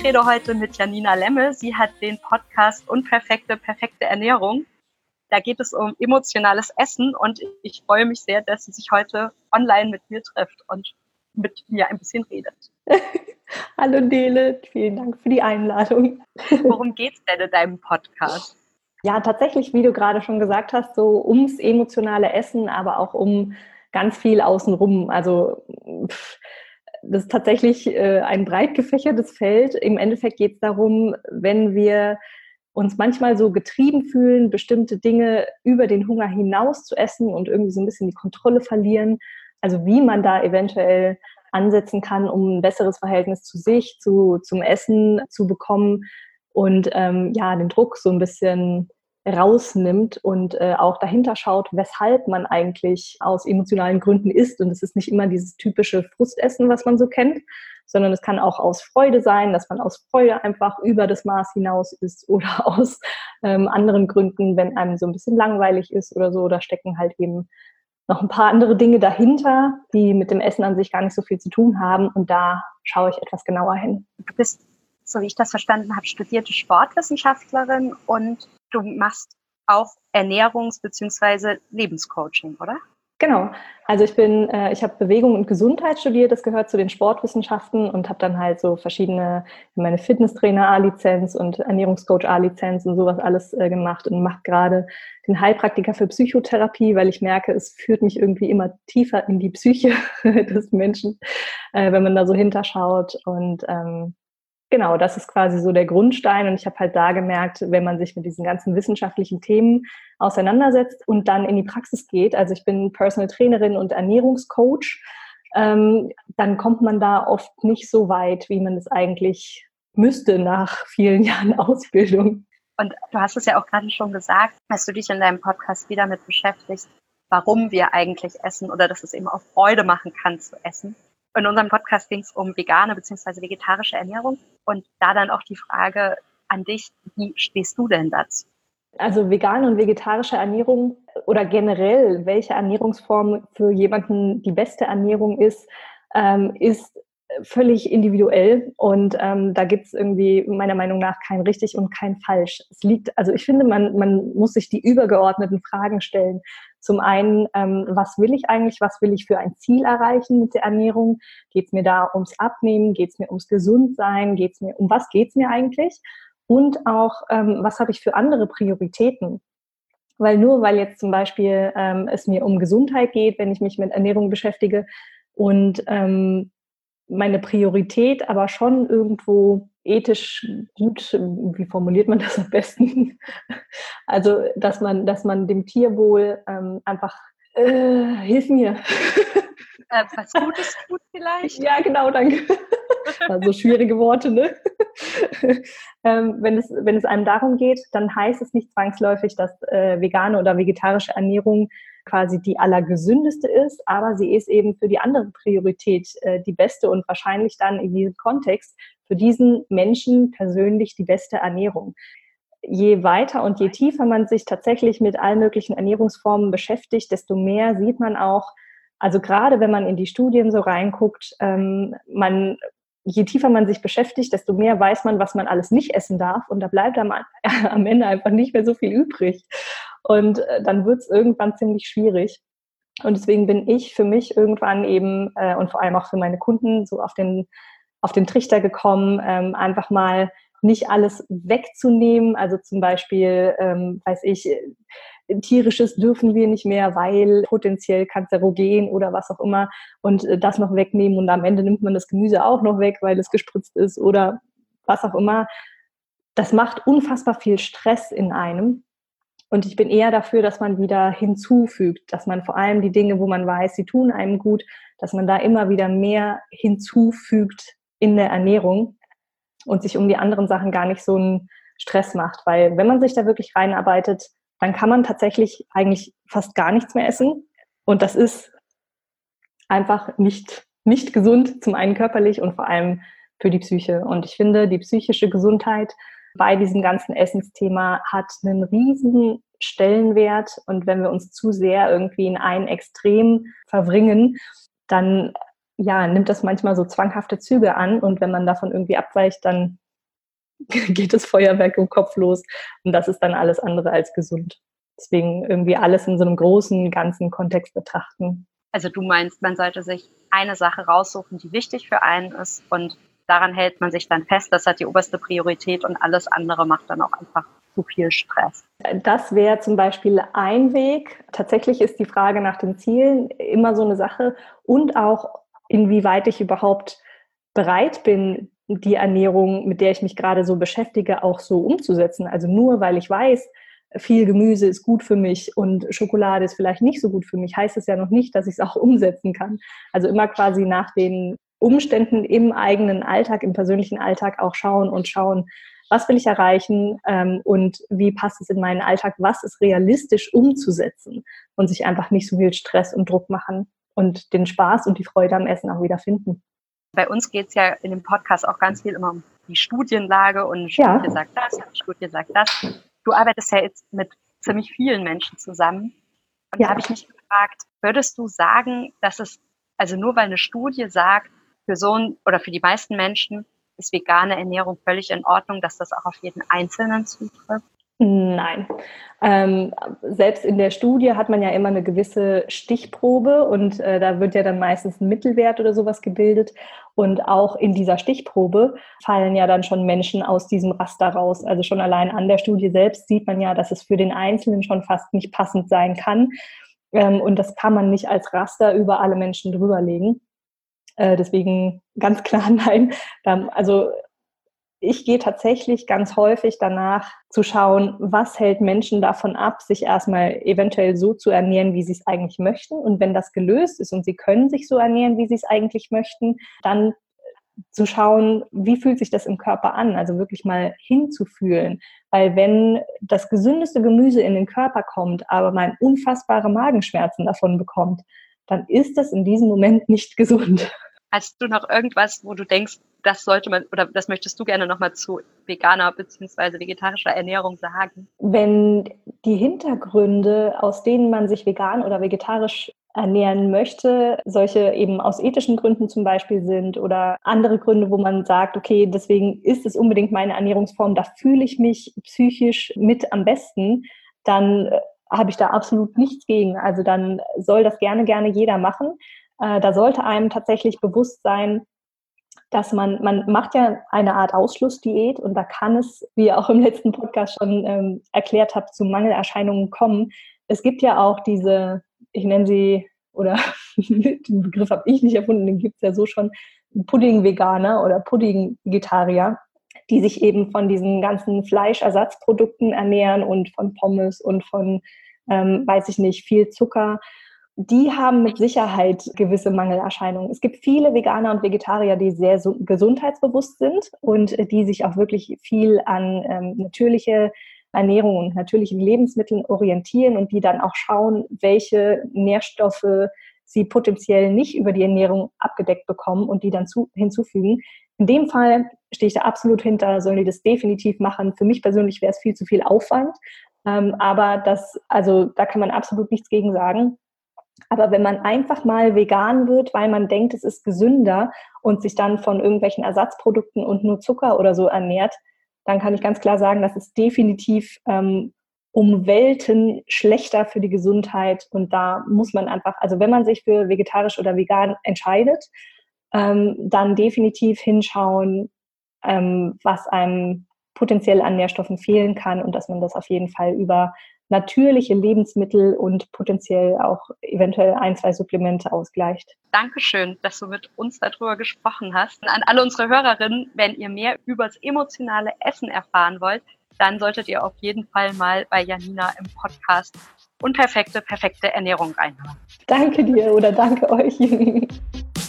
Ich rede heute mit Janina Lemme. Sie hat den Podcast Unperfekte, perfekte Ernährung. Da geht es um emotionales Essen und ich freue mich sehr, dass sie sich heute online mit mir trifft und mit mir ein bisschen redet. Hallo Dele, vielen Dank für die Einladung. Worum geht es denn in deinem Podcast? Ja, tatsächlich, wie du gerade schon gesagt hast, so ums emotionale Essen, aber auch um ganz viel außenrum. Also pff, das ist tatsächlich äh, ein breit gefächertes Feld. Im Endeffekt geht es darum, wenn wir uns manchmal so getrieben fühlen, bestimmte Dinge über den Hunger hinaus zu essen und irgendwie so ein bisschen die Kontrolle verlieren. Also wie man da eventuell ansetzen kann, um ein besseres Verhältnis zu sich, zu, zum Essen zu bekommen und ähm, ja, den Druck so ein bisschen rausnimmt und äh, auch dahinter schaut, weshalb man eigentlich aus emotionalen Gründen isst. Und es ist nicht immer dieses typische Frustessen, was man so kennt, sondern es kann auch aus Freude sein, dass man aus Freude einfach über das Maß hinaus isst oder aus ähm, anderen Gründen, wenn einem so ein bisschen langweilig ist oder so. Da stecken halt eben noch ein paar andere Dinge dahinter, die mit dem Essen an sich gar nicht so viel zu tun haben. Und da schaue ich etwas genauer hin. Du bist, so wie ich das verstanden habe, studierte Sportwissenschaftlerin und du machst auch Ernährungs- bzw. Lebenscoaching, oder? Genau. Also ich bin, äh, ich habe Bewegung und Gesundheit studiert, das gehört zu den Sportwissenschaften und habe dann halt so verschiedene, meine Fitnesstrainer A-Lizenz und Ernährungscoach A-Lizenz und sowas alles äh, gemacht und mache gerade den Heilpraktiker für Psychotherapie, weil ich merke, es führt mich irgendwie immer tiefer in die Psyche des Menschen, äh, wenn man da so hinterschaut und ähm, Genau, das ist quasi so der Grundstein. Und ich habe halt da gemerkt, wenn man sich mit diesen ganzen wissenschaftlichen Themen auseinandersetzt und dann in die Praxis geht, also ich bin Personal Trainerin und Ernährungscoach, ähm, dann kommt man da oft nicht so weit, wie man es eigentlich müsste nach vielen Jahren Ausbildung. Und du hast es ja auch gerade schon gesagt, dass du dich in deinem Podcast wieder mit beschäftigst, warum wir eigentlich essen oder dass es eben auch Freude machen kann zu essen. In unserem Podcast ging es um vegane bzw. vegetarische Ernährung und da dann auch die Frage an dich, wie stehst du denn dazu? Also vegane und vegetarische Ernährung oder generell, welche Ernährungsform für jemanden die beste Ernährung ist, ähm, ist völlig individuell und ähm, da gibt es irgendwie meiner Meinung nach kein richtig und kein falsch. Es liegt, also ich finde, man, man muss sich die übergeordneten Fragen stellen. Zum einen, ähm, was will ich eigentlich, was will ich für ein Ziel erreichen mit der Ernährung? Geht es mir da ums Abnehmen? Geht es mir ums Gesundsein? Geht es mir, um was geht es mir eigentlich? Und auch, ähm, was habe ich für andere Prioritäten? Weil nur weil jetzt zum Beispiel ähm, es mir um Gesundheit geht, wenn ich mich mit Ernährung beschäftige und ähm, meine Priorität aber schon irgendwo ethisch gut, wie formuliert man das am besten? Also, dass man, dass man dem Tierwohl ähm, einfach, äh, hilf mir. Äh, was Gutes tut vielleicht? Ja, genau, danke. Also schwierige Worte, ne? ähm, wenn, es, wenn es einem darum geht, dann heißt es nicht zwangsläufig, dass äh, vegane oder vegetarische Ernährung quasi die allergesündeste ist, aber sie ist eben für die andere Priorität äh, die beste und wahrscheinlich dann in diesem Kontext für diesen Menschen persönlich die beste Ernährung. Je weiter und je tiefer man sich tatsächlich mit allen möglichen Ernährungsformen beschäftigt, desto mehr sieht man auch, also gerade wenn man in die Studien so reinguckt, ähm, man je tiefer man sich beschäftigt, desto mehr weiß man, was man alles nicht essen darf. Und da bleibt am, am Ende einfach nicht mehr so viel übrig. Und äh, dann wird es irgendwann ziemlich schwierig. Und deswegen bin ich für mich irgendwann eben äh, und vor allem auch für meine Kunden so auf den, auf den Trichter gekommen, ähm, einfach mal nicht alles wegzunehmen. Also zum Beispiel, ähm, weiß ich, tierisches dürfen wir nicht mehr, weil potenziell kanzerogen oder was auch immer und äh, das noch wegnehmen und am Ende nimmt man das Gemüse auch noch weg, weil es gespritzt ist oder was auch immer. Das macht unfassbar viel Stress in einem und ich bin eher dafür, dass man wieder hinzufügt, dass man vor allem die Dinge, wo man weiß, sie tun einem gut, dass man da immer wieder mehr hinzufügt in der Ernährung und sich um die anderen Sachen gar nicht so einen Stress macht. Weil wenn man sich da wirklich reinarbeitet, dann kann man tatsächlich eigentlich fast gar nichts mehr essen. Und das ist einfach nicht, nicht gesund, zum einen körperlich und vor allem für die Psyche. Und ich finde, die psychische Gesundheit bei diesem ganzen Essensthema hat einen riesigen Stellenwert. Und wenn wir uns zu sehr irgendwie in ein Extrem verwringen, dann ja, nimmt das manchmal so zwanghafte Züge an. Und wenn man davon irgendwie abweicht, dann geht das Feuerwerk im Kopf los und das ist dann alles andere als gesund. Deswegen irgendwie alles in so einem großen, ganzen Kontext betrachten. Also du meinst, man sollte sich eine Sache raussuchen, die wichtig für einen ist und daran hält man sich dann fest, das hat die oberste Priorität und alles andere macht dann auch einfach zu viel Stress. Das wäre zum Beispiel ein Weg. Tatsächlich ist die Frage nach den Zielen immer so eine Sache und auch inwieweit ich überhaupt bereit bin, die Ernährung, mit der ich mich gerade so beschäftige, auch so umzusetzen. Also nur weil ich weiß, viel Gemüse ist gut für mich und Schokolade ist vielleicht nicht so gut für mich, heißt es ja noch nicht, dass ich es auch umsetzen kann. Also immer quasi nach den Umständen im eigenen Alltag, im persönlichen Alltag auch schauen und schauen, was will ich erreichen ähm, und wie passt es in meinen Alltag, was ist realistisch umzusetzen und sich einfach nicht so viel Stress und Druck machen und den Spaß und die Freude am Essen auch wieder finden. Bei uns geht es ja in dem Podcast auch ganz viel immer um die Studienlage und eine Studie ja. sagt das, eine Studie sagt das. Du arbeitest ja jetzt mit ziemlich vielen Menschen zusammen. Und ja. da habe ich mich gefragt, würdest du sagen, dass es, also nur weil eine Studie sagt, für so ein, oder für die meisten Menschen ist vegane Ernährung völlig in Ordnung, dass das auch auf jeden Einzelnen zutrifft? Nein. Ähm, selbst in der Studie hat man ja immer eine gewisse Stichprobe und äh, da wird ja dann meistens ein Mittelwert oder sowas gebildet. Und auch in dieser Stichprobe fallen ja dann schon Menschen aus diesem Raster raus. Also schon allein an der Studie selbst sieht man ja, dass es für den Einzelnen schon fast nicht passend sein kann. Ähm, und das kann man nicht als Raster über alle Menschen drüberlegen. Äh, deswegen ganz klar nein. Also ich gehe tatsächlich ganz häufig danach zu schauen, was hält Menschen davon ab, sich erstmal eventuell so zu ernähren, wie sie es eigentlich möchten. Und wenn das gelöst ist und sie können sich so ernähren, wie sie es eigentlich möchten, dann zu schauen, wie fühlt sich das im Körper an, also wirklich mal hinzufühlen. Weil wenn das gesündeste Gemüse in den Körper kommt, aber man unfassbare Magenschmerzen davon bekommt, dann ist das in diesem Moment nicht gesund. Hast du noch irgendwas, wo du denkst, das sollte man oder das möchtest du gerne nochmal zu veganer bzw. vegetarischer Ernährung sagen? Wenn die Hintergründe, aus denen man sich vegan oder vegetarisch ernähren möchte, solche eben aus ethischen Gründen zum Beispiel sind oder andere Gründe, wo man sagt, okay, deswegen ist es unbedingt meine Ernährungsform, da fühle ich mich psychisch mit am besten, dann äh, habe ich da absolut nichts gegen. Also dann soll das gerne, gerne jeder machen. Äh, da sollte einem tatsächlich bewusst sein, dass man, man macht ja eine Art Ausschlussdiät und da kann es, wie ihr auch im letzten Podcast schon ähm, erklärt habt, zu Mangelerscheinungen kommen. Es gibt ja auch diese, ich nenne sie, oder den Begriff habe ich nicht erfunden, den gibt es ja so schon, Pudding-Veganer oder Pudding-Vegetarier, die sich eben von diesen ganzen Fleischersatzprodukten ernähren und von Pommes und von, ähm, weiß ich nicht, viel Zucker die haben mit Sicherheit gewisse Mangelerscheinungen. Es gibt viele Veganer und Vegetarier, die sehr so gesundheitsbewusst sind und die sich auch wirklich viel an ähm, natürliche Ernährung und natürlichen Lebensmitteln orientieren und die dann auch schauen, welche Nährstoffe sie potenziell nicht über die Ernährung abgedeckt bekommen und die dann zu, hinzufügen. In dem Fall stehe ich da absolut hinter, sollen die das definitiv machen. Für mich persönlich wäre es viel zu viel Aufwand. Ähm, aber das, also da kann man absolut nichts gegen sagen. Aber wenn man einfach mal vegan wird, weil man denkt, es ist gesünder und sich dann von irgendwelchen Ersatzprodukten und nur Zucker oder so ernährt, dann kann ich ganz klar sagen, das ist definitiv ähm, um Welten schlechter für die Gesundheit. Und da muss man einfach, also wenn man sich für vegetarisch oder vegan entscheidet, ähm, dann definitiv hinschauen, ähm, was einem potenziell an Nährstoffen fehlen kann und dass man das auf jeden Fall über natürliche Lebensmittel und potenziell auch eventuell ein, zwei Supplemente ausgleicht. Dankeschön, dass du mit uns darüber gesprochen hast. Und an alle unsere Hörerinnen, wenn ihr mehr über das emotionale Essen erfahren wollt, dann solltet ihr auf jeden Fall mal bei Janina im Podcast Unperfekte, perfekte Ernährung reinhören. Danke dir oder danke euch.